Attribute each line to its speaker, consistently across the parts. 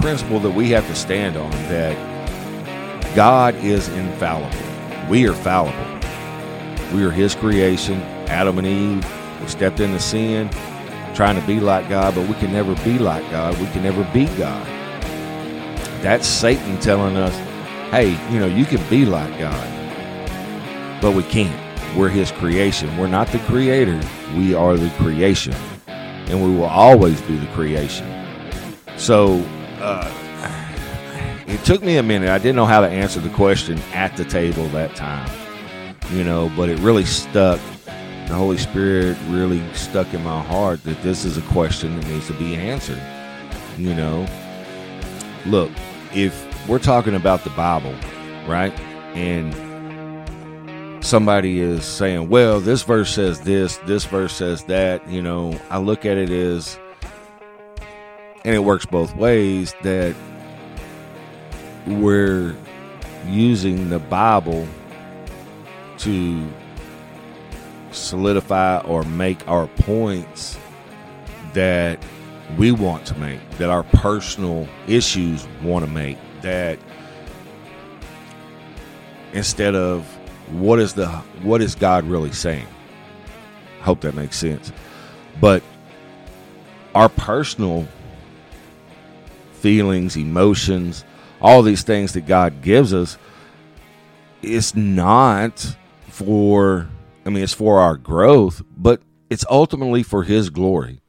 Speaker 1: principle that we have to stand on that God is infallible. We are fallible. We are His creation. Adam and Eve, stepped into sin, trying to be like God, but we can never be like God. We can never be God. That's Satan telling us, hey, you know, you can be like God, but we can't. We're His creation. We're not the creator, we are the creation. And we will always be the creation. So, it took me a minute. I didn't know how to answer the question at the table that time, you know, but it really stuck. The Holy Spirit really stuck in my heart that this is a question that needs to be answered. You know, look, if we're talking about the Bible, right? And somebody is saying, well, this verse says this, this verse says that, you know, I look at it as, and it works both ways, that we're using the Bible to solidify or make our points that we want to make, that our personal issues want to make, that instead of what is the what is God really saying? Hope that makes sense. But our personal feelings, emotions, all these things that God gives us is not for I mean it's for our growth, but it's ultimately for his glory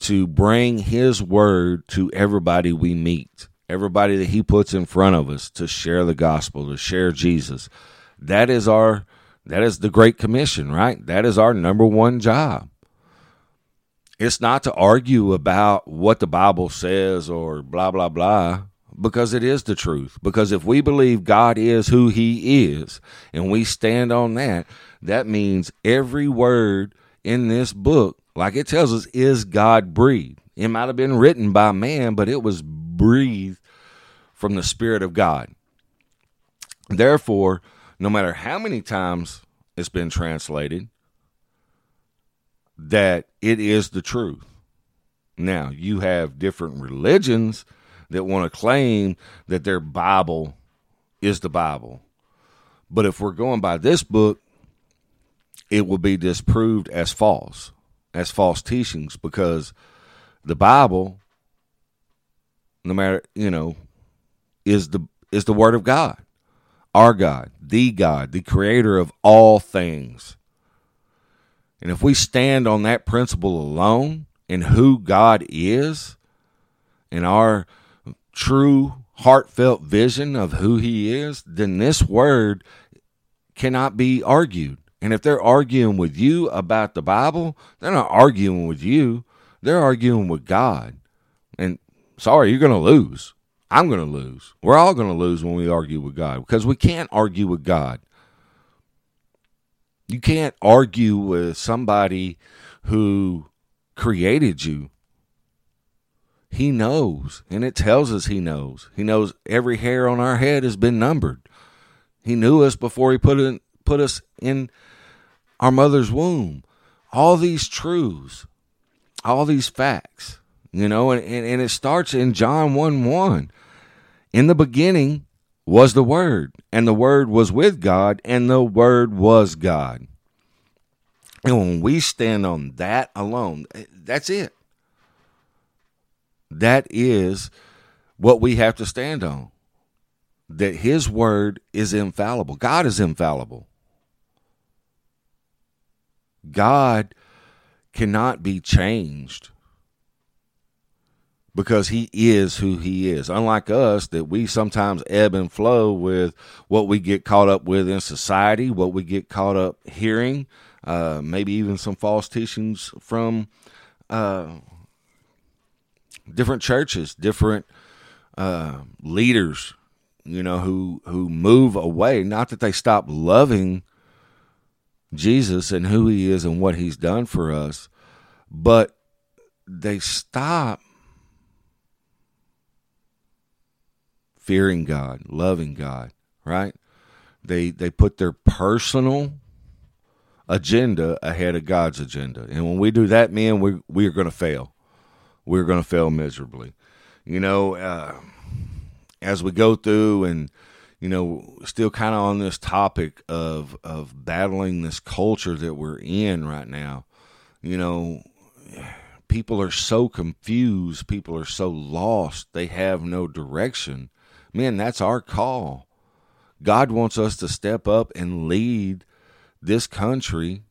Speaker 1: to bring his word to everybody we meet, everybody that he puts in front of us to share the gospel, to share Jesus. That is our that is the great commission, right? That is our number one job. It's not to argue about what the Bible says or blah blah blah because it is the truth. Because if we believe God is who he is and we stand on that, that means every word in this book, like it tells us, is God breathed. It might have been written by man, but it was breathed from the Spirit of God. Therefore, no matter how many times it's been translated, that it is the truth. Now, you have different religions that want to claim that their Bible is the Bible. But if we're going by this book, it will be disproved as false, as false teachings, because the Bible, no matter you know, is the is the Word of God, our God, the God, the Creator of all things. And if we stand on that principle alone and who God is, and our true heartfelt vision of who he is, then this word cannot be argued. And if they're arguing with you about the Bible, they're not arguing with you, they're arguing with God. And sorry, you're going to lose. I'm going to lose. We're all going to lose when we argue with God because we can't argue with God. You can't argue with somebody who created you he knows, and it tells us He knows. He knows every hair on our head has been numbered. He knew us before He put in, put us in our mother's womb. All these truths, all these facts, you know, and, and, and it starts in John 1 1. In the beginning was the Word, and the Word was with God, and the Word was God. And when we stand on that alone, eh, that's it. That is what we have to stand on. That his word is infallible. God is infallible. God cannot be changed because he is who he is. Unlike us, that we sometimes ebb and flow with what we get caught up with in society, what we get caught up hearing, uh, maybe even some false teachings from uh, different churches, different uh, leaders, you know, who who move away. Not that they stop loving Jesus and who He is and what He's done for us, but they stop fearing God, loving God. Right? They they put their personal agenda ahead of God's agenda, and when we do that, man, we we are going to fail we're going to fail miserably. you know, uh, as we go through and you know, still kind of on this topic of of battling this culture that we're in right now. You know, people are so confused, people are so lost, they have no direction. Man, that's our call. God wants us to step up and lead this country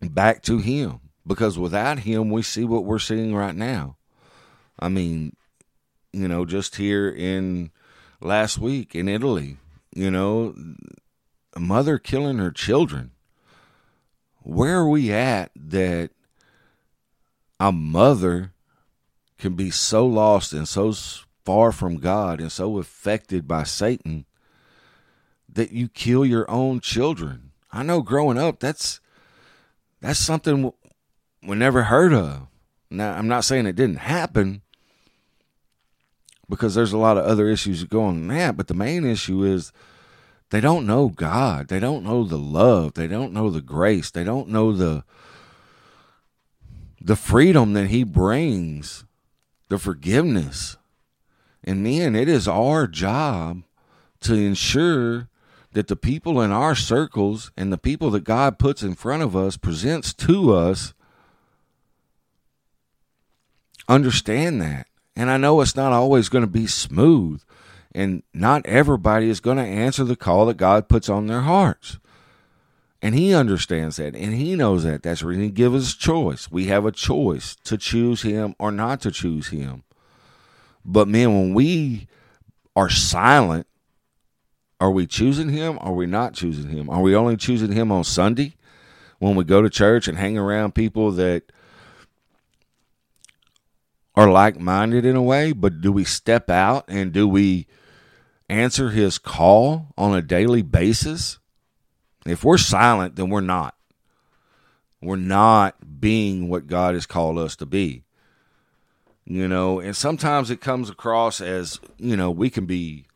Speaker 1: back to him because without him we see what we're seeing right now. I mean, you know, just here in last week in Italy, you know, a mother killing her children. Where are we at that a mother can be so lost and so far from God and so affected by Satan that you kill your own children? I know growing up that's that's something we never heard of. Now, I'm not saying it didn't happen, because there's a lot of other issues going on that. But the main issue is they don't know God. They don't know the love. They don't know the grace. They don't know the the freedom that He brings, the forgiveness. And man, it is our job to ensure that the people in our circles and the people that God puts in front of us, presents to us, understand that and I know it's not always going to be smooth, and not everybody is going to answer the call that God puts on their hearts. And He understands that, and He knows that. That's reason He gives us choice. We have a choice to choose Him or not to choose Him. But man, when we are silent, are we choosing Him? Or are we not choosing Him? Are we only choosing Him on Sunday when we go to church and hang around people that are like minded in a way, but do we step out and do we answer his call on a daily basis? If we're silent, then we're not. We're not being what God has called us to be. You know, and sometimes it comes across as, you know, we can be,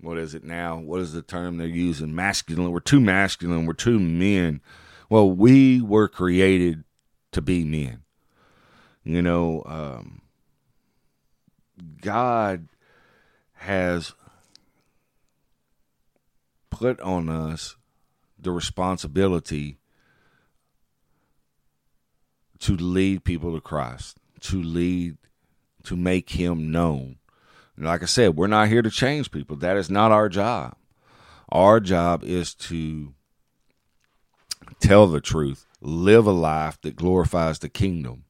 Speaker 1: what is it now? What is the term they're using? Masculine. We're too masculine. We're too men. Well, we were created to be men. You know, um, God has put on us the responsibility to lead people to Christ, to lead, to make Him known. And like I said, we're not here to change people. That is not our job. Our job is to tell the truth, live a life that glorifies the kingdom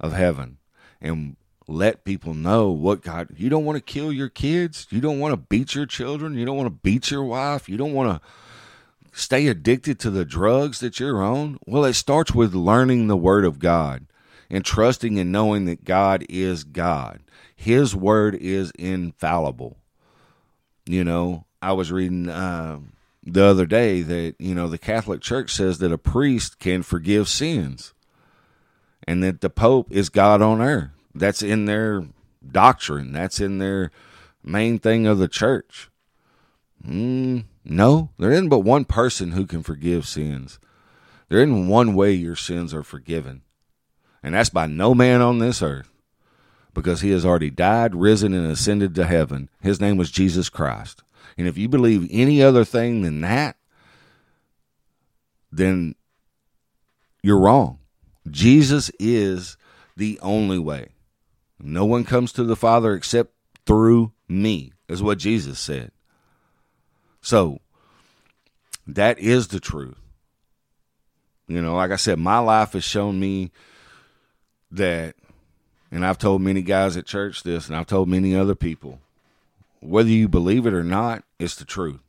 Speaker 1: of heaven. And let people know what God, you don't want to kill your kids. You don't want to beat your children. You don't want to beat your wife. You don't want to stay addicted to the drugs that you're on. Well, it starts with learning the Word of God and trusting and knowing that God is God. His Word is infallible. You know, I was reading uh, the other day that, you know, the Catholic Church says that a priest can forgive sins and that the Pope is God on earth. That's in their doctrine. That's in their main thing of the church. Mm, no, there isn't but one person who can forgive sins. There isn't one way your sins are forgiven. And that's by no man on this earth. Because he has already died, risen, and ascended to heaven. His name was Jesus Christ. And if you believe any other thing than that, then you're wrong. Jesus is the only way. No one comes to the Father except through me, is what Jesus said. So, that is the truth. You know, like I said, my life has shown me that, and I've told many guys at church this, and I've told many other people, whether you believe it or not, it's the truth.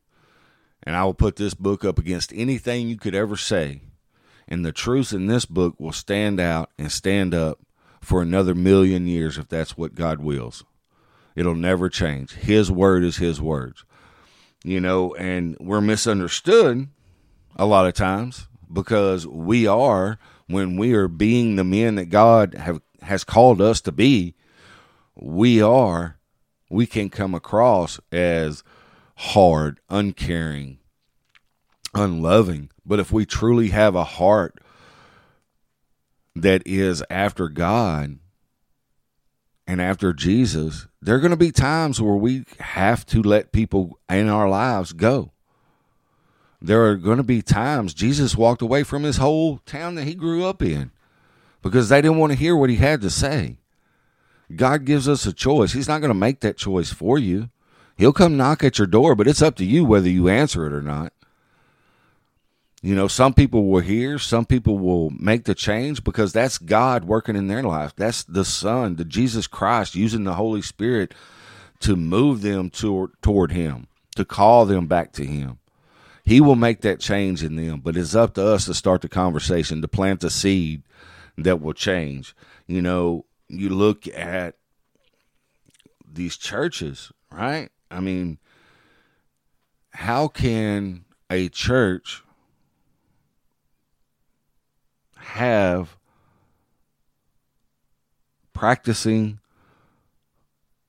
Speaker 1: And I will put this book up against anything you could ever say. And the truth in this book will stand out and stand up for another million years if that's what God wills. It'll never change. His word is His words. You know, and we're misunderstood a lot of times because we are, when we are being the men that God have, has called us to be, we are, we can come across as hard, uncaring, unloving. But if we truly have a heart that is after God, and after Jesus, there are going to be times where we have to let people in our lives go. There are going to be times Jesus walked away from his whole town that he grew up in because they didn't want to hear what he had to say. God gives us a choice. He's not going to make that choice for you. He'll come knock at your door, but it's up to you whether you answer it or not. You know, some people will hear, some people will make the change because that's God working in their life. That's the Son, the Jesus Christ using the Holy Spirit to move them toward, toward Him, to call them back to Him. He will make that change in them, but it's up to us to start the conversation, to plant the seed that will change. You know, you look at these churches, right? I mean, how can a church have practicing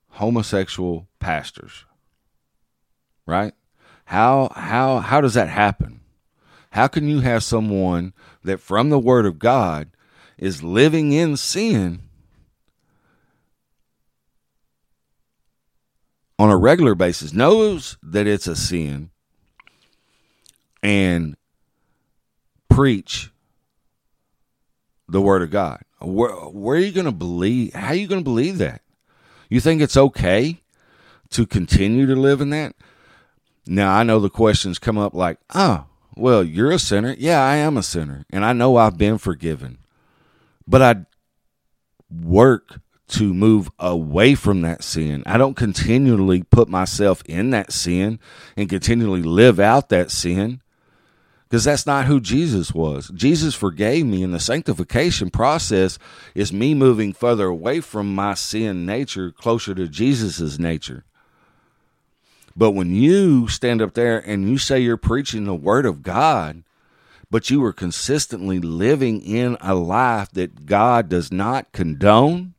Speaker 1: homosexual pastors right? How how how does that happen? How can you have someone that from the word of god is living in sin on a regular basis knows that it's a sin and preach the word of God. Where, where are you going to believe? How are you going to believe that? You think it's okay to continue to live in that? Now, I know the questions come up like, oh, well, you're a sinner. Yeah, I am a sinner. And I know I've been forgiven. But I work to move away from that sin. I don't continually put myself in that sin and continually live out that sin because that's not who Jesus was. Jesus forgave me, and the sanctification process is me moving further away from my sin nature, closer to Jesus's nature. But when you stand up there and you say you're preaching the Word of God, but you are consistently living in a life that God does not condone,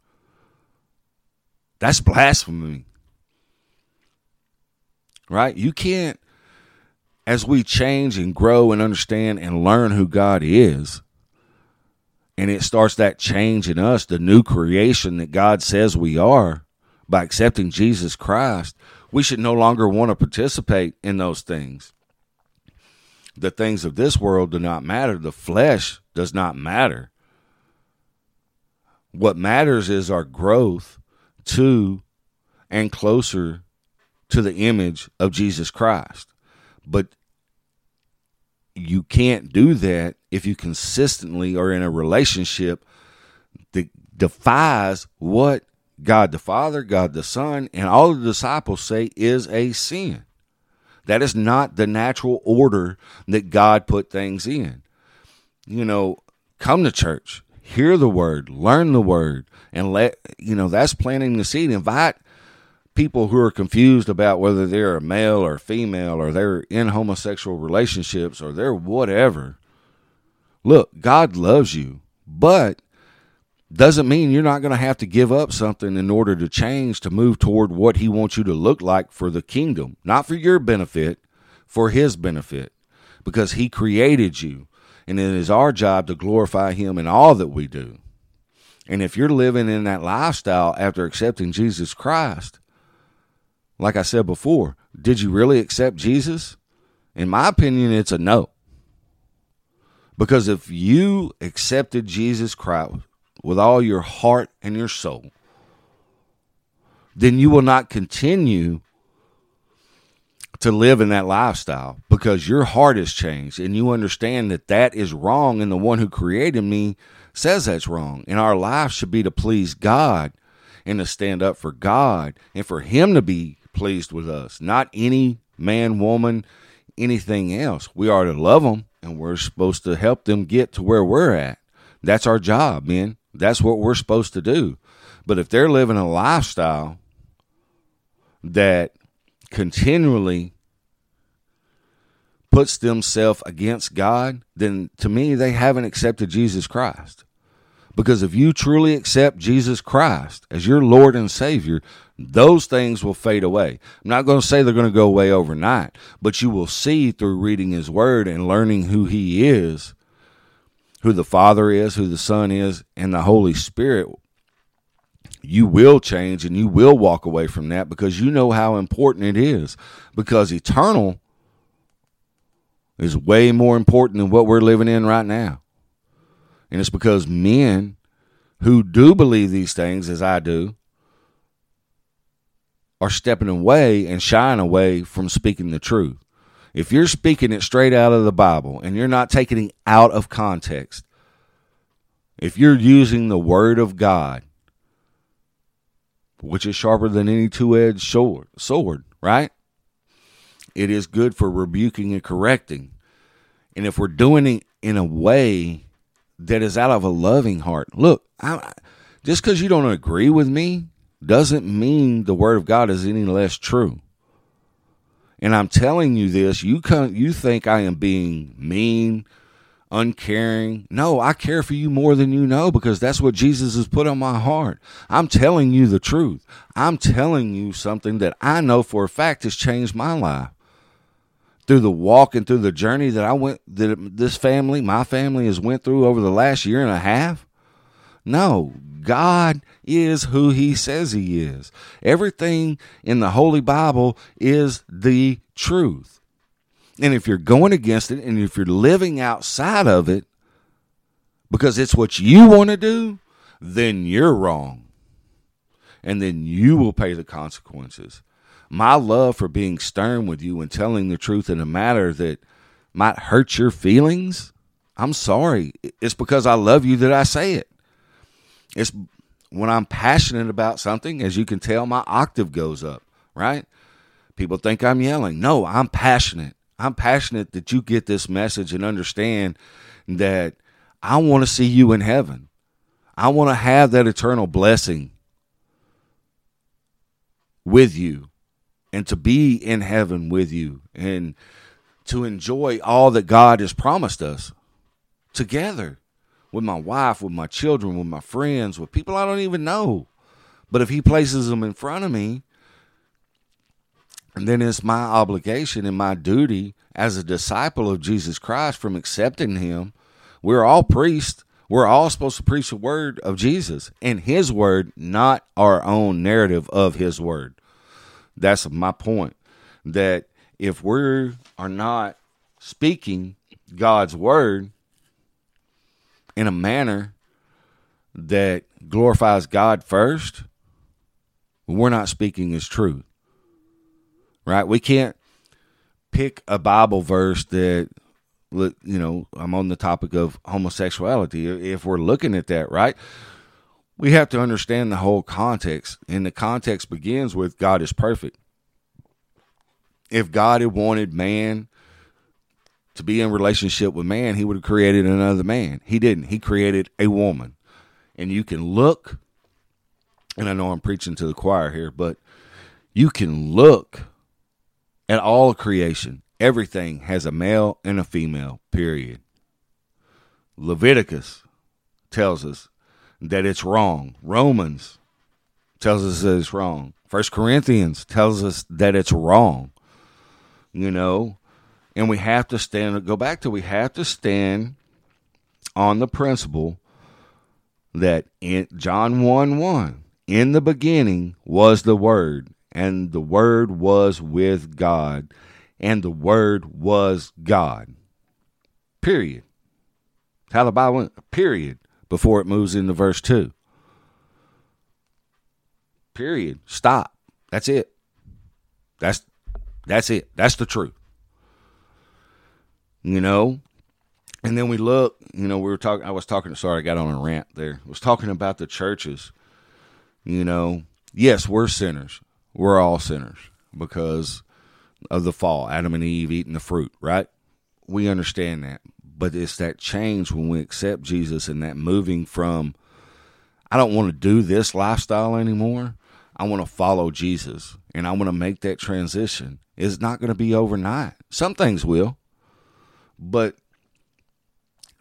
Speaker 1: that's blasphemy. Right? You can't as we change and grow and understand and learn who God is, and it starts that change in us, the new creation that God says we are by accepting Jesus Christ, we should no longer want to participate in those things. The things of this world do not matter. The flesh does not matter. What matters is our growth to and closer to the image of Jesus Christ. But you can't do that if you consistently are in a relationship that defies what God the Father, God the Son, and all the disciples say is a sin. That is not the natural order that God put things in. You know, come to church, hear the word, learn the word, and let, you know, that's planting the seed. Invite people who are confused about whether they're a male or female or they're in homosexual relationships or they're whatever. Look, God loves you, but doesn't mean you're not going to have to give up something in order to change to move toward what he wants you to look like for the kingdom, not for your benefit, for his benefit, because he created you. And it is our job to glorify him in all that we do. And if you're living in that lifestyle after accepting Jesus Christ, like I said before, did you really accept Jesus? In my opinion, it's a no. Because if you accepted Jesus Christ with all your heart and your soul, then you will not continue to live in that lifestyle because your heart has changed and you understand that that is wrong and the one who created me says that's wrong and our life should be to please God and to stand up for God and for him to be pleased with us, not any man, woman, anything else. We are to love them and we're supposed to help them get to where we're at. That's our job, man. That's what we're supposed to do. But if they're living a lifestyle that continually puts themselves against God, then to me, they haven't accepted Jesus Christ. Because if you truly accept Jesus Christ as your Lord and Savior, those things will fade away. I'm not going to say they're going to go away overnight, but you will see through reading His Word and learning who He is, who the Father is, who the Son is, and the Holy Spirit, you will change and you will walk away from that because you know how important it is. Because eternal is way more important than what we're living in right now. And it's because men who do believe these things, as I do, are stepping away and shying away from speaking the truth. If you're speaking it straight out of the Bible and you're not taking it out of context, if you're using the Word of God, which is sharper than any two edged sword, sword, right? It is good for rebuking and correcting. And if we're doing it in a way that is out of a loving heart, look, I, just because you don't agree with me doesn't mean the Word of God is any less true. And I'm telling you this, you come, you think I am being mean, uncaring. No, I care for you more than you know because that's what Jesus has put on my heart. I'm telling you the truth. I'm telling you something that I know for a fact has changed my life. Through the walk and through the journey that I went, that this family, my family has went through over the last year and a half. No, God is who he says he is. Everything in the Holy Bible is the truth. And if you're going against it and if you're living outside of it because it's what you want to do, then you're wrong. And then you will pay the consequences. My love for being stern with you and telling the truth in a matter that might hurt your feelings, I'm sorry. It's because I love you that I say it. It's when I'm passionate about something, as you can tell, my octave goes up, right? People think I'm yelling. No, I'm passionate. I'm passionate that you get this message and understand that I want to see you in heaven. I want to have that eternal blessing with you and to be in heaven with you and to enjoy all that God has promised us together with my wife, with my children, with my friends, with people I don't even know. But if he places them in front of me, and then it's my obligation and my duty as a disciple of Jesus Christ from accepting him. We're all priests. We're all supposed to preach the word of Jesus and his word, not our own narrative of his word. That's my point. That if we are not speaking God's word, in a manner that glorifies God first, we're not speaking His truth. Right? We can't pick a Bible verse that, you know, I'm on the topic of homosexuality. If we're looking at that, right? We have to understand the whole context. And the context begins with God is perfect. If God had wanted man to be in relationship with man, he would have created another man. He didn't. He created a woman. And you can look, and I know I'm preaching to the choir here, but you can look at all creation. Everything has a male and a female, period. Leviticus tells us that it's wrong. Romans tells us that it's wrong. First Corinthians tells us that it's wrong. You know, and we have to stand, go back to, we have to stand on the principle that in John 1 1, in the beginning was the Word, and the Word was with God, and the Word was God. Period. How the Bible period, before it moves into verse 2. Period. Stop. That's it. That's that's it. That's the truth you know. And then we look, you know, we were talking. I was talking. Sorry, I got on a rant there. I was talking about the churches. You know, yes, we're sinners. We're all sinners because of the fall. Adam and Eve eating the fruit, right? We understand that, but it's that change when we accept Jesus and that moving from I don't want to do this lifestyle anymore. I want to follow Jesus and I want to make that transition. It's not going to be overnight. Some things will. But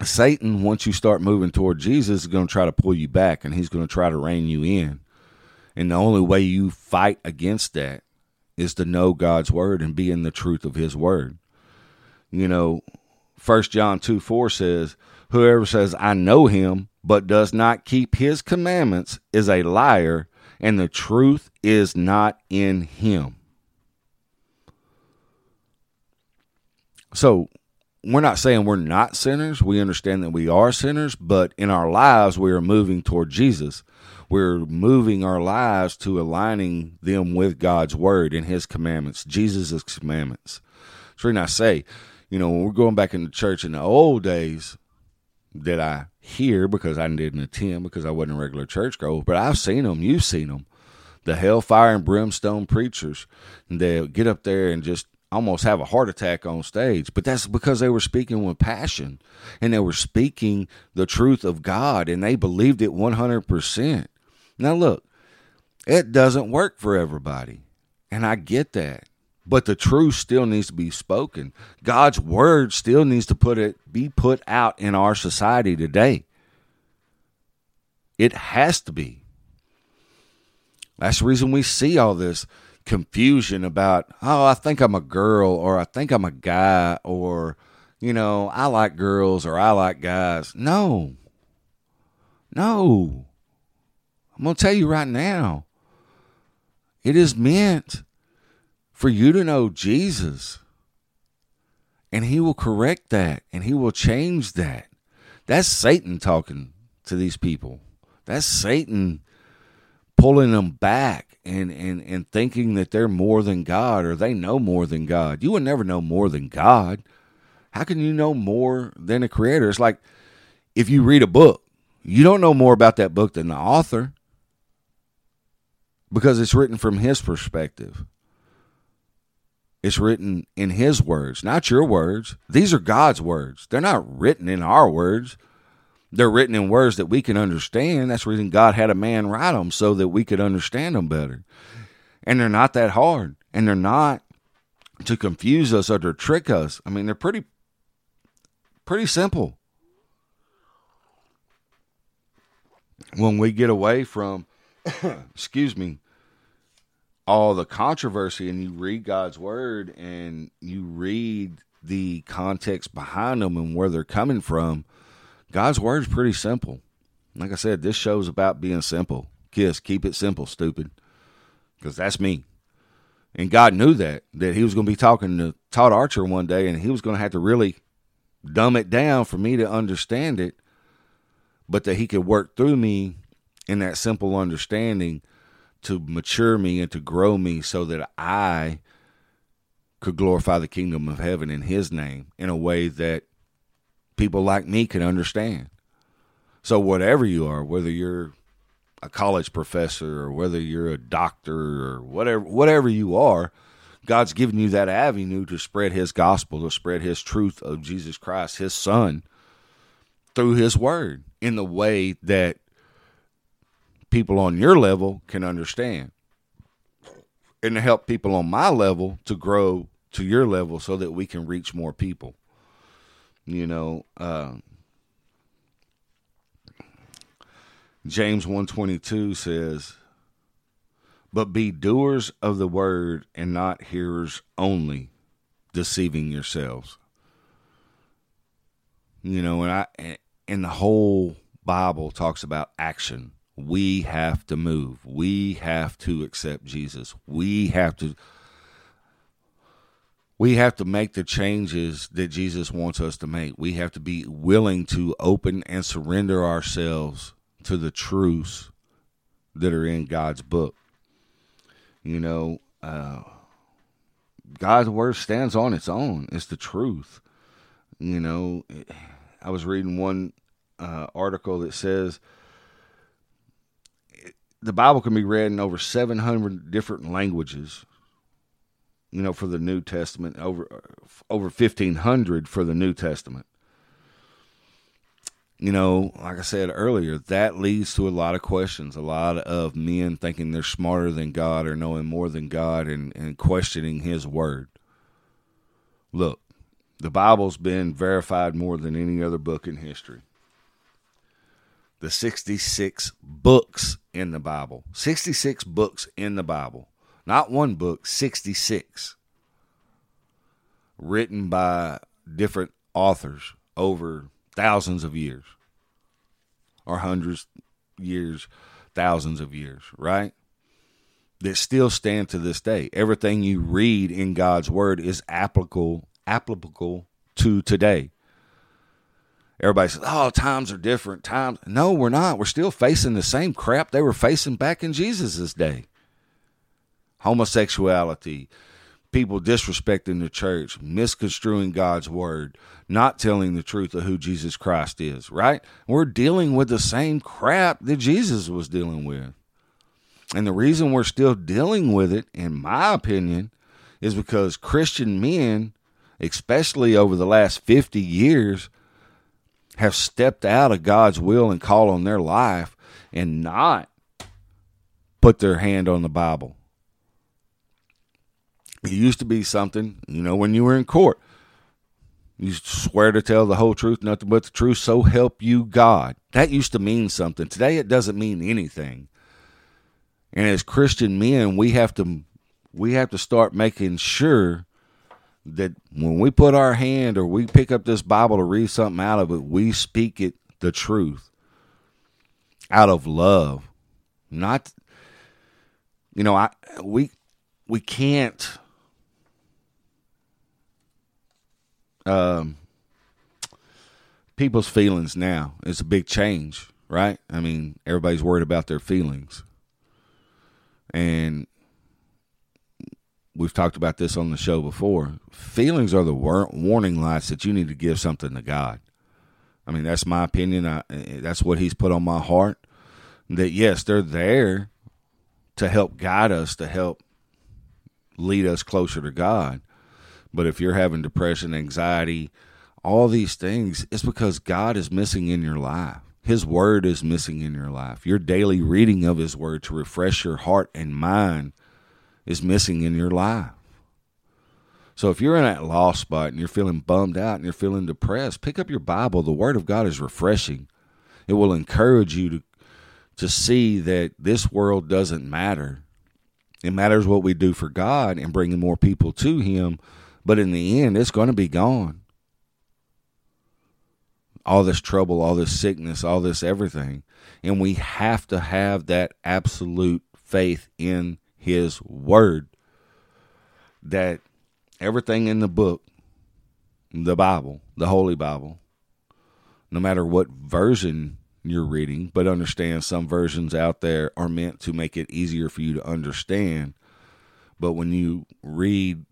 Speaker 1: Satan, once you start moving toward Jesus, is going to try to pull you back and he's going to try to rein you in. And the only way you fight against that is to know God's word and be in the truth of his word. You know, First John 2 4 says, Whoever says, I know him, but does not keep his commandments is a liar, and the truth is not in him. So, we're not saying we're not sinners. We understand that we are sinners, but in our lives, we are moving toward Jesus. We're moving our lives to aligning them with God's word and his commandments, Jesus' commandments. So, when I say, you know, when we're going back into church in the old days that I hear because I didn't attend because I wasn't a regular church goer, but I've seen them. You've seen them. The hellfire and brimstone preachers. They get up there and just almost have a heart attack on stage. But that's because they were speaking with passion and they were speaking the truth of God and they believed it 100%. Now, look, it doesn't work for everybody. And I get that. But the truth still needs to be spoken. God's word still needs to put it be put out in our society today. It has to be. That's the reason we see all this confusion about, oh, I think I'm a girl or I think I'm a guy or, you know, I like girls or I like guys. No. No. I'm going to tell you right now. It is meant for you to know Jesus. And he will correct that and he will change that. That's Satan talking to these people. That's Satan pulling them back and, and, and thinking that they're more than God or they know more than God. You will never know more than God. How can you know more than a creator? It's like if you read a book, you don't know more about that book than the author because it's written from his perspective. It's written in his words, not your words. These are God's words. They're not written in our words. They're written in words that we can understand. That's the reason God had a man write them so that we could understand them better. And they're not that hard. And they're not to confuse us or to trick us. I mean, they're pretty pretty simple. When we get away from excuse me, all the controversy and you read God's word and you read the context behind them and where they're coming from, God's word is pretty simple. Like I said, this show's about being simple. Kiss, keep it simple, stupid. Because that's me. And God knew that, that He was going to be talking to Todd Archer one day and He was going to have to really dumb it down for me to understand it, but that He could work through me in that simple understanding to mature me and to grow me so that I could glorify the kingdom of heaven in His name in a way that people like me can understand. So, whatever you are, whether you're a college professor or whether you're a doctor or whatever, whatever you are, God's given you that avenue to spread His gospel, to spread His truth of Jesus Christ, His Son, through His Word in the way that people on your level can understand, and to help people on my level to grow to your level so that we can reach more people. You know, uh, James 122 says, But be doers of the word and not hearers only, deceiving yourselves. You know, and I and the whole Bible talks about action. We have to move. We have to accept Jesus. We have to we have to make the changes that Jesus wants us to make. We have to be willing to open and surrender ourselves to the truths that are in God's book. You know, uh, God's word stands on its own. It's the truth. You know, I was reading one uh, article that says the Bible can be read in over 700 different languages you know, for the New Testament, over over fifteen hundred for the New Testament. You know, like I said earlier, that leads to a lot of questions. A lot of men thinking they're smarter than God or knowing more than God and, and questioning His Word. Look, the Bible's been verified more than any other book in history. The 66 books in the Bible, 66 books in the Bible not one book, 66, written by different authors over thousands of years or hundreds years, thousands of years, right? that still stand to this day. Everything you read in God's word is applicable applicable to today. Everybody says, "Oh, times are different." Times No, we're not. We're still facing the same crap they were facing back in Jesus' day. Homosexuality, people disrespecting the church, misconstruing God's word, not telling the truth of who Jesus Christ is, right? We're dealing with the same crap that Jesus was dealing with. And the reason we're still dealing with it, in my opinion, is because Christian men, especially over the last 50 years, have stepped out of God's will and call on their life and not put their hand on the Bible. It used to be something, you know, when you were in court, you swear to tell the whole truth, nothing but the truth, so help you God. That used to mean something. Today it doesn't mean anything. And as Christian men, we have to we have to start making sure that when we put our hand or we pick up this Bible to read something out of it, we speak it the truth out of love. Not you know, I we we can't um people's feelings now. It's a big change, right? I mean, everybody's worried about their feelings. And we've talked about this on the show before. Feelings are the war- warning lights that you need to give something to God. I mean, that's my opinion. I, eh, eh, that's what He's put on my heart. That yes, they're there to help guide us, to help lead us closer to God. But if you're having depression, anxiety, all these things, it's because God is missing in your life. His word is missing in your life. Your daily reading of His word to refresh your heart and mind is missing in your life. So if you're in that lost spot and you're feeling bummed out and you're feeling depressed, pick up your Bible. The Word of God is refreshing. It will encourage you to to see that this world doesn't matter. It matters what we do for God and bringing more people to Him, but in the end, it's going to be gone. All this trouble, all this sickness, all this everything. And we have to have that absolute faith in his word that everything in the book, the Bible, the Holy Bible, no matter what version you're reading, but understand some versions out there are meant to make it easier for you to understand. But when you read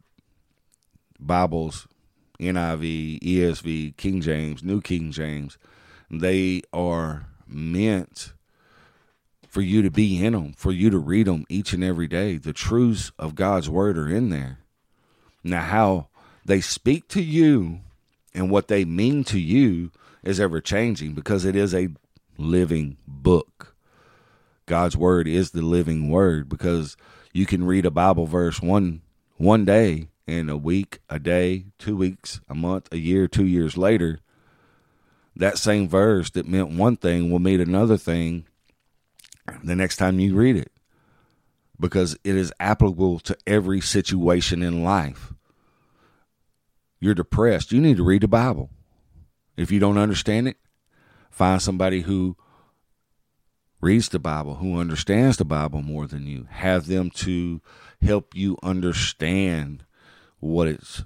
Speaker 1: Bibles, NIV, ESV, King James, New King James, they are meant for you to be in them, for you to read them each and every day. The truths of God's word are in there. Now, how they speak to you and what they mean to you is ever changing because it is a living book. God's word is the living word because you can read a Bible verse one one day and a week, a day, two weeks, a month, a year, two years later, that same verse that meant one thing will mean another thing the next time you read it because it is applicable to every situation in life. You're depressed, you need to read the Bible. If you don't understand it, find somebody who reads the Bible, who understands the Bible more than you. Have them to help you understand what it's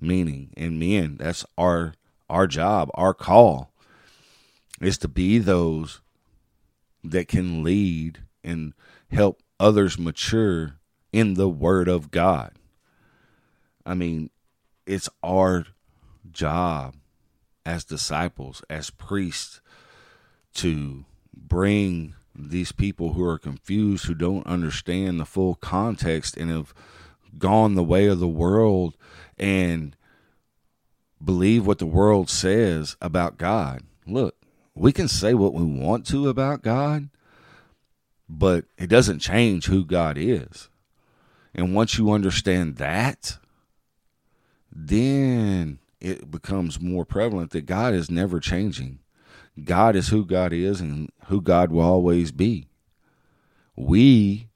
Speaker 1: meaning. And men, that's our our job, our call is to be those that can lead and help others mature in the Word of God. I mean, it's our job as disciples, as priests, to bring these people who are confused, who don't understand the full context, and have gone the way of the world and believe what the world says about God. Look, we can say what we want to about God, but it doesn't change who God is. And once you understand that, then it becomes more prevalent that God is never changing. God is who God is and who God will always be. We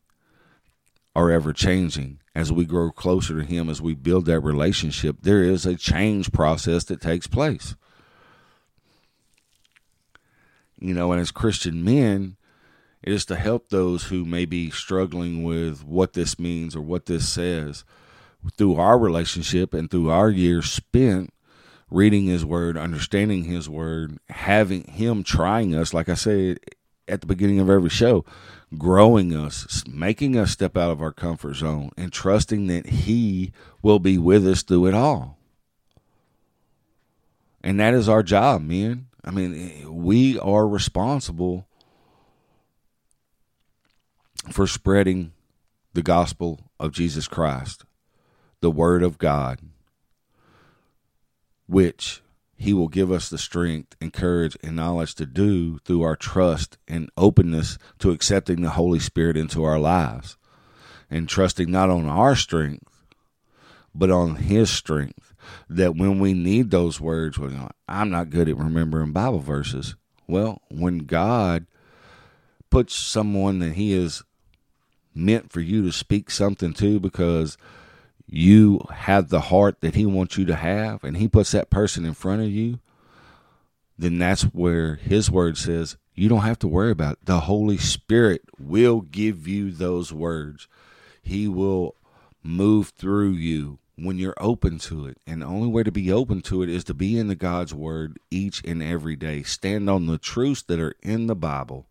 Speaker 1: are ever changing as we grow closer to Him, as we build that relationship. There is a change process that takes place you know, and as Christian men, It is to help those who may be struggling with what this means or what this says through our relationship and through our years spent reading His Word, understanding His Word, having Him trying us, like I said at the beginning of every show, growing us, making us step out of our comfort zone, and trusting that He will be with us through it all. And that is our job, man. I mean, we are responsible for spreading the gospel of Jesus Christ, the Word of God, which He will give us the strength and courage and knowledge to do through our trust and openness to accepting the Holy Spirit into our lives and trusting not on our strength, but on His strength. That when we need those words, we're going, I'm not good at remembering Bible verses. Well, when God puts someone that He is meant for you to speak something to because you have the heart that he wants you to have and he puts that person in front of you then that's where his word says you don't have to worry about it. the holy spirit will give you those words he will move through you when you're open to it. And the only way to be open to it is to be in the god's word each and every day. Stand on the truths that are in the bible.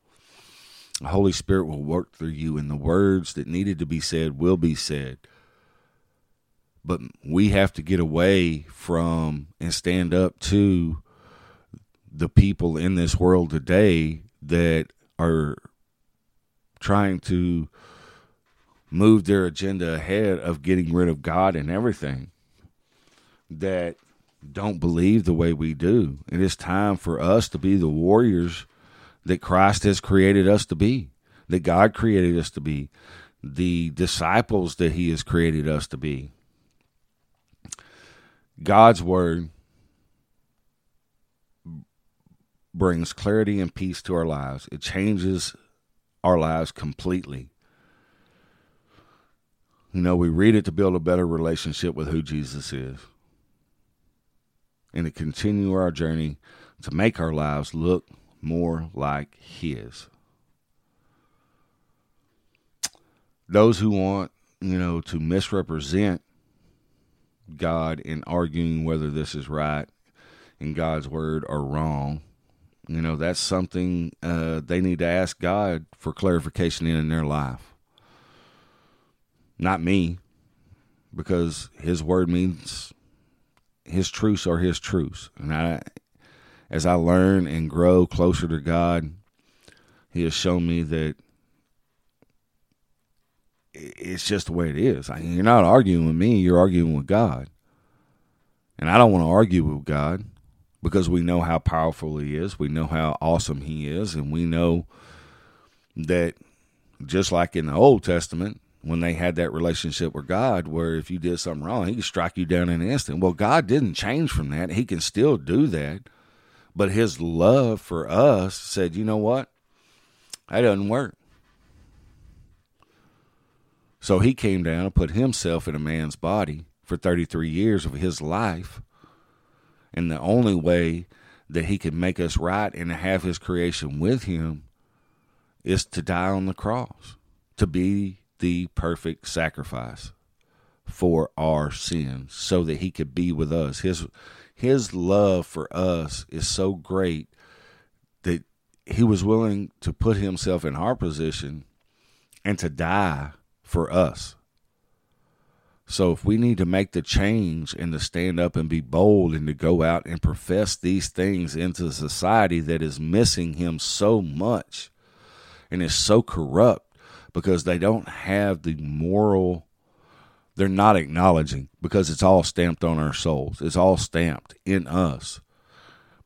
Speaker 1: The Holy Spirit will work through you, and the words that needed to be said will be said. But we have to get away from and stand up to the people in this world today that are trying to move their agenda ahead of getting rid of God and everything that don't believe the way we do. It is time for us to be the warriors that Christ has created us to be, that God created us to be, the disciples that He has created us to be. God's Word brings clarity and peace to our lives, it changes our lives completely. You know, we read it to build a better relationship with who Jesus is and to continue our journey to make our lives look more like His. Those who want, you know, to misrepresent God in arguing whether this is right in God's word or wrong, you know, that's something uh, they need to ask God for clarification in, in their life. Not me, because His word means His truths are His truths, and I as I learn and grow closer to God, He has shown me that it's just the way it is. you're not arguing with me, you're arguing with God. And I don't want to argue with God because we know how powerful He is, we know how awesome He is, and we know that just like in the Old Testament, when they had that relationship with God, where if you did something wrong, He could strike you down in an instant. Well, God didn't change from that. He can still do that. But his love for us said, you know what? That doesn't work. So he came down and put himself in a man's body for 33 years of his life. And the only way that he could make us right and have his creation with him is to die on the cross, to be the perfect sacrifice for our sins so that he could be with us. His his love for us is so great that he was willing to put himself in our position and to die for us. So if we need to make the change and to stand up and be bold and to go out and profess these things into society that is missing him so much and is so corrupt because they don't have the moral they're not acknowledging because it's all stamped on our souls. It's all stamped in us.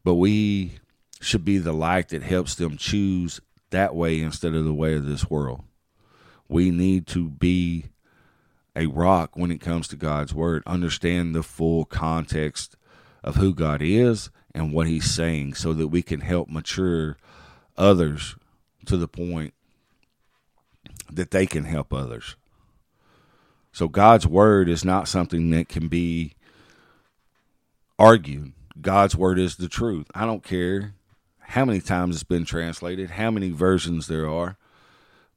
Speaker 1: But we should be the light that helps them choose that way instead of the way of this world. We need to be a rock when it comes to God's word, understand the full context of who God is and what he's saying so that we can help mature others to the point that they can help others. So God's word is not something that can be argued. God's word is the truth. I don't care how many times it's been translated, how many versions there are.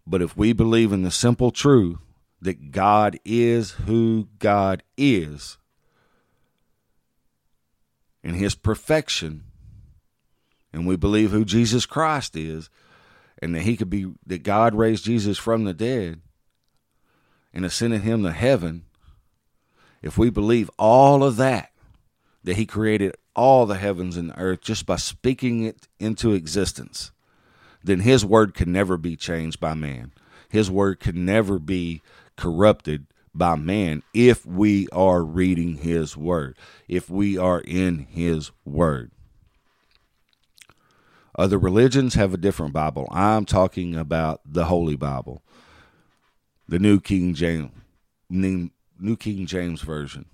Speaker 1: But if we believe in the simple truth that God is who God is, in his perfection, and we believe who Jesus Christ is, and that he could be that God raised Jesus from the dead and ascended him to heaven, if we believe all of that, that he created all the heavens and the earth just by speaking it into existence, then his word can never be changed by man. His word can never be corrupted by man if we are reading his word, if we are in his word. Other religions have a different Bible. I'm talking about the Holy Bible, the New King James, New, King James version.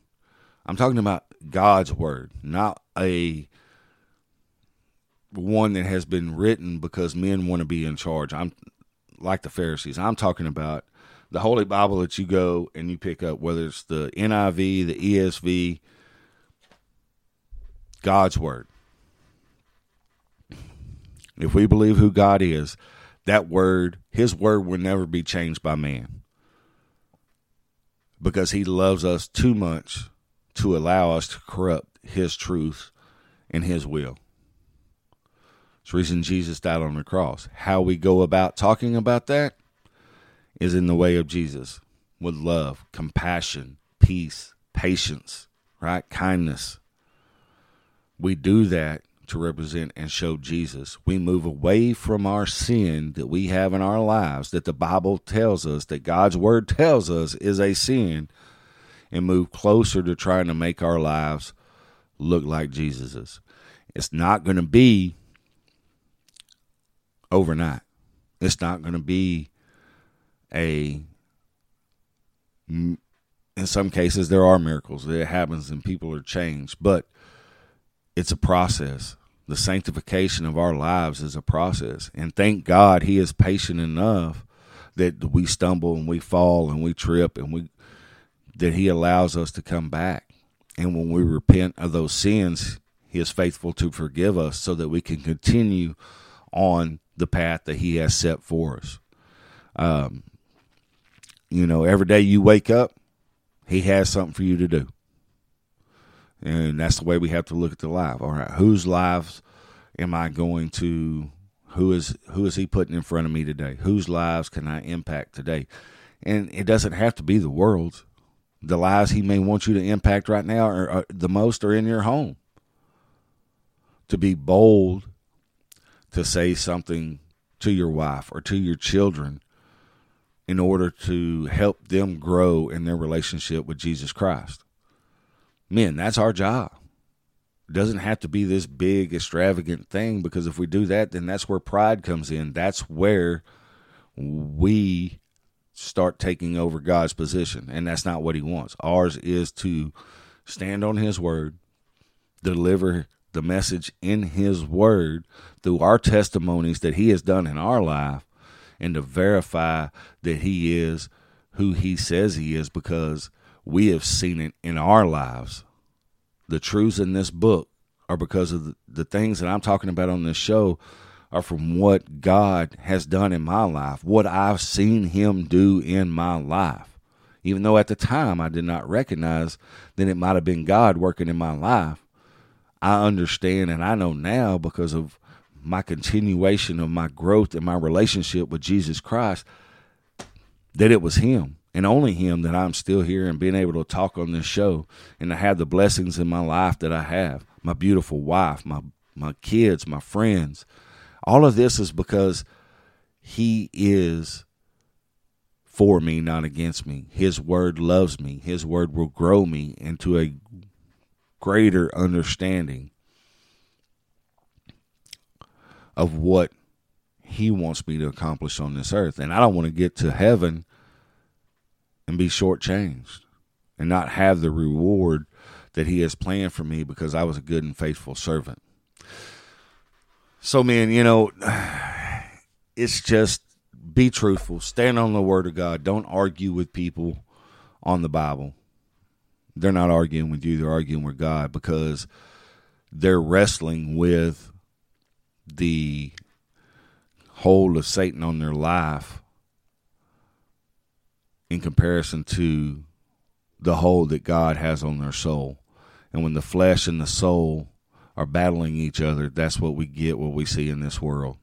Speaker 1: I'm talking about God's word, not a one that has been written because men want to be in charge. I'm like the Pharisees. I'm talking about the Holy Bible that you go and you pick up, whether it's the NIV, the ESV, God's word. If we believe who God is, that word, his word will never be changed by man. Because he loves us too much to allow us to corrupt his truth and his will. It's the reason Jesus died on the cross. How we go about talking about that is in the way of Jesus with love, compassion, peace, patience, right? Kindness. We do that to represent and show Jesus. We move away from our sin that we have in our lives, that the Bible tells us, that God's Word tells us is a sin, and move closer to trying to make our lives look like Jesus's. It's not going to be overnight. It's not going to be a. In some cases, there are miracles. It happens and people are changed, but it's a process. The sanctification of our lives is a process. And thank God he is patient enough that we stumble and we fall and we trip and we that he allows us to come back. And when we repent of those sins, he is faithful to forgive us so that we can continue on the path that he has set for us. Um, you know, every day you wake up, he has something for you to do. And that's the way we have to look at the life. All right, whose lives am I going to who is who is he putting in front of me today? Whose lives can I impact today? And it doesn't have to be the world's. The lives he may want you to impact right now are, are the most are in your home. To be bold to say something to your wife or to your children in order to help them grow in their relationship with Jesus Christ men, that's our job. It doesn't have to be this big, extravagant thing because if we do that, then that's where pride comes in. That's where we start taking over God's position. And that's not what He wants. Ours is to stand on His word, deliver the message in His word through our testimonies that He has done in our life, and to verify that He is who He says He is because we have seen it in our lives. The truths in this book are because of the, the things that I'm talking about on this show are from what God has done in my life, what I've seen Him do in my life. Even though at the time I did not recognize that it might have been God working in my life, I understand and I know now because of my continuation of my growth and my relationship with Jesus Christ that it was Him and only him that I'm still here and being able to talk on this show and to have the blessings in my life that I have. My beautiful wife, my my kids, my friends. All of this is because he is for me, not against me. His word loves me. His word will grow me into a greater understanding of what he wants me to accomplish on this earth. And I don't want to get to heaven and be shortchanged and not have the reward that he has planned for me because I was a good and faithful servant. So, man, you know, it's just be truthful, stand on the word of God. Don't argue with people on the Bible. They're not arguing with you, they're arguing with God because they're wrestling with the hold of Satan on their life in comparison to the hold that God has on their soul. And when the flesh and the soul are battling each other, that's what we get, what we see in this world.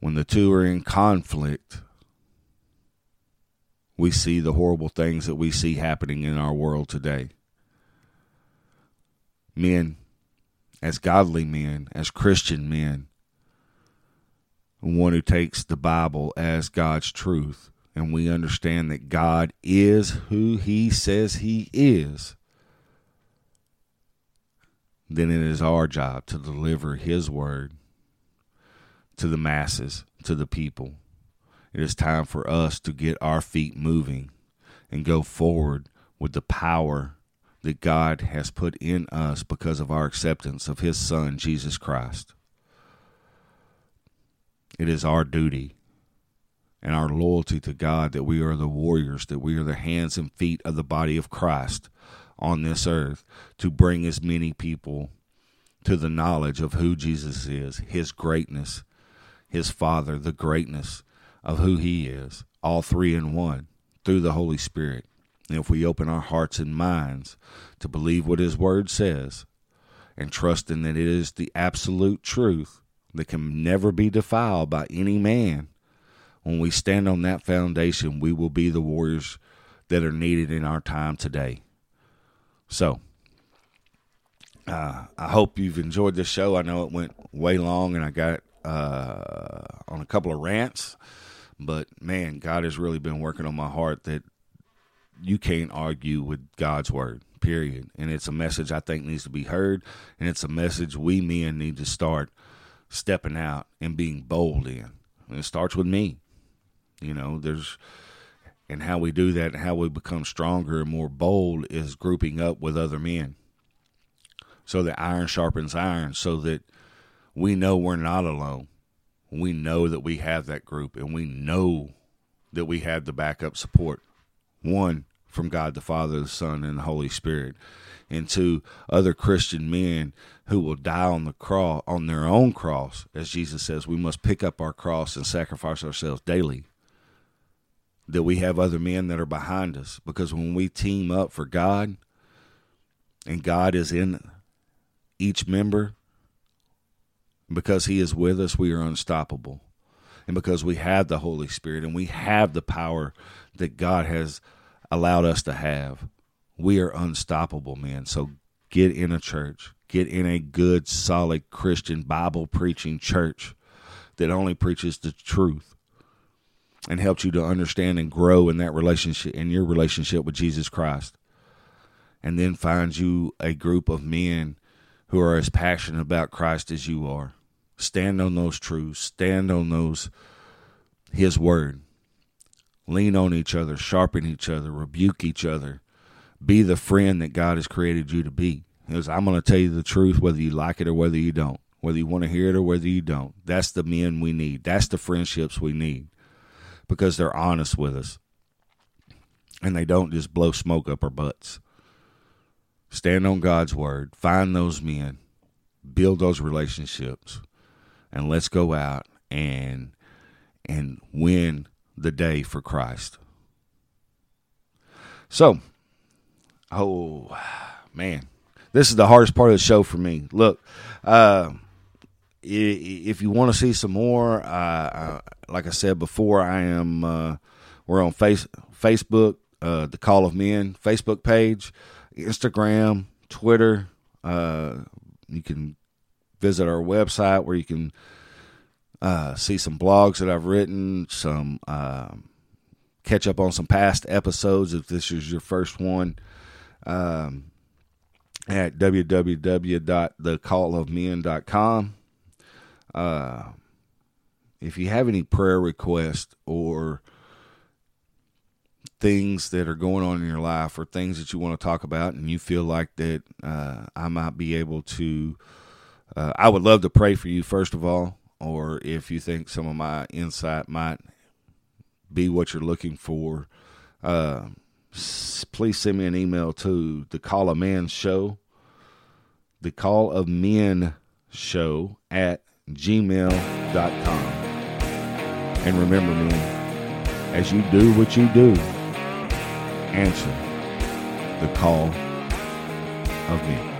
Speaker 1: When the two are in conflict, we see the horrible things that we see happening in our world today. Men, as godly men, as Christian men, one who takes the Bible as God's truth, and we understand that God is who He says He is, then it is our job to deliver His word to the masses, to the people. It is time for us to get our feet moving and go forward with the power that God has put in us because of our acceptance of His Son, Jesus Christ. It is our duty and our loyalty to God that we are the warriors, that we are the hands and feet of the body of Christ on this earth to bring as many people to the knowledge of who Jesus is, His greatness, His Father, the greatness of who He is, all three in one, through the Holy Spirit. And if we open our hearts and minds to believe what His Word says and trusting that it is the absolute truth that can never be defiled by any man, when we stand on that foundation, we will be the warriors that are needed in our time today. So, uh, I hope you've enjoyed this show. I know it went way long and I got uh, on a couple of rants, but man, God has really been working on my heart that you can't argue with God's word, period. And it's a message I think needs to be heard, and it's a message we men need to start stepping out and being bold in. And it starts with me. You know, there's and how we do that and how we become stronger and more bold is grouping up with other men. So that iron sharpens iron, so that we know we're not alone. We know that we have that group and we know that we have the backup support. One, from God the Father, the Son, and the Holy Spirit, and two, other Christian men who will die on the cross on their own cross, as Jesus says, we must pick up our cross and sacrifice ourselves daily that we have other men that are behind us because when we team up for God and God is in each member, because He is with us, we are unstoppable. And because we have the Holy Spirit and we have the power that God has allowed us to have, we are unstoppable, man. So get in a church, get in a good, solid Christian Bible preaching church that only preaches the truth and helps you to understand and grow in that relationship in your relationship with Jesus Christ. And then finds you a group of men who are as passionate about Christ as you are. Stand on those truths, stand on those his word. Lean on each other, sharpen each other, rebuke each other. Be the friend that God has created you to be. Because I'm going to tell you the truth whether you like it or whether you don't. Whether you want to hear it or whether you don't. That's the men we need. That's the friendships we need because they're honest with us and they don't just blow smoke up our butts. Stand on God's word, find those men, build those relationships, and let's go out and and win the day for Christ. So, oh man, this is the hardest part of the show for me. Look, uh, if you want to see some more, uh, like I said before, I am. Uh, we're on face Facebook, uh, the Call of Men Facebook page, Instagram, Twitter. Uh, you can visit our website where you can uh, see some blogs that I've written, some um, catch up on some past episodes if this is your first one. Um, at www.thecallofmen.com. Uh, if you have any prayer requests or things that are going on in your life or things that you want to talk about and you feel like that uh, I might be able to, uh, I would love to pray for you, first of all, or if you think some of my insight might be what you're looking for, uh, please send me an email to the Call of Man Show, the Call of Men Show at gmail.com. And remember, me, as you do what you do, answer the call of me.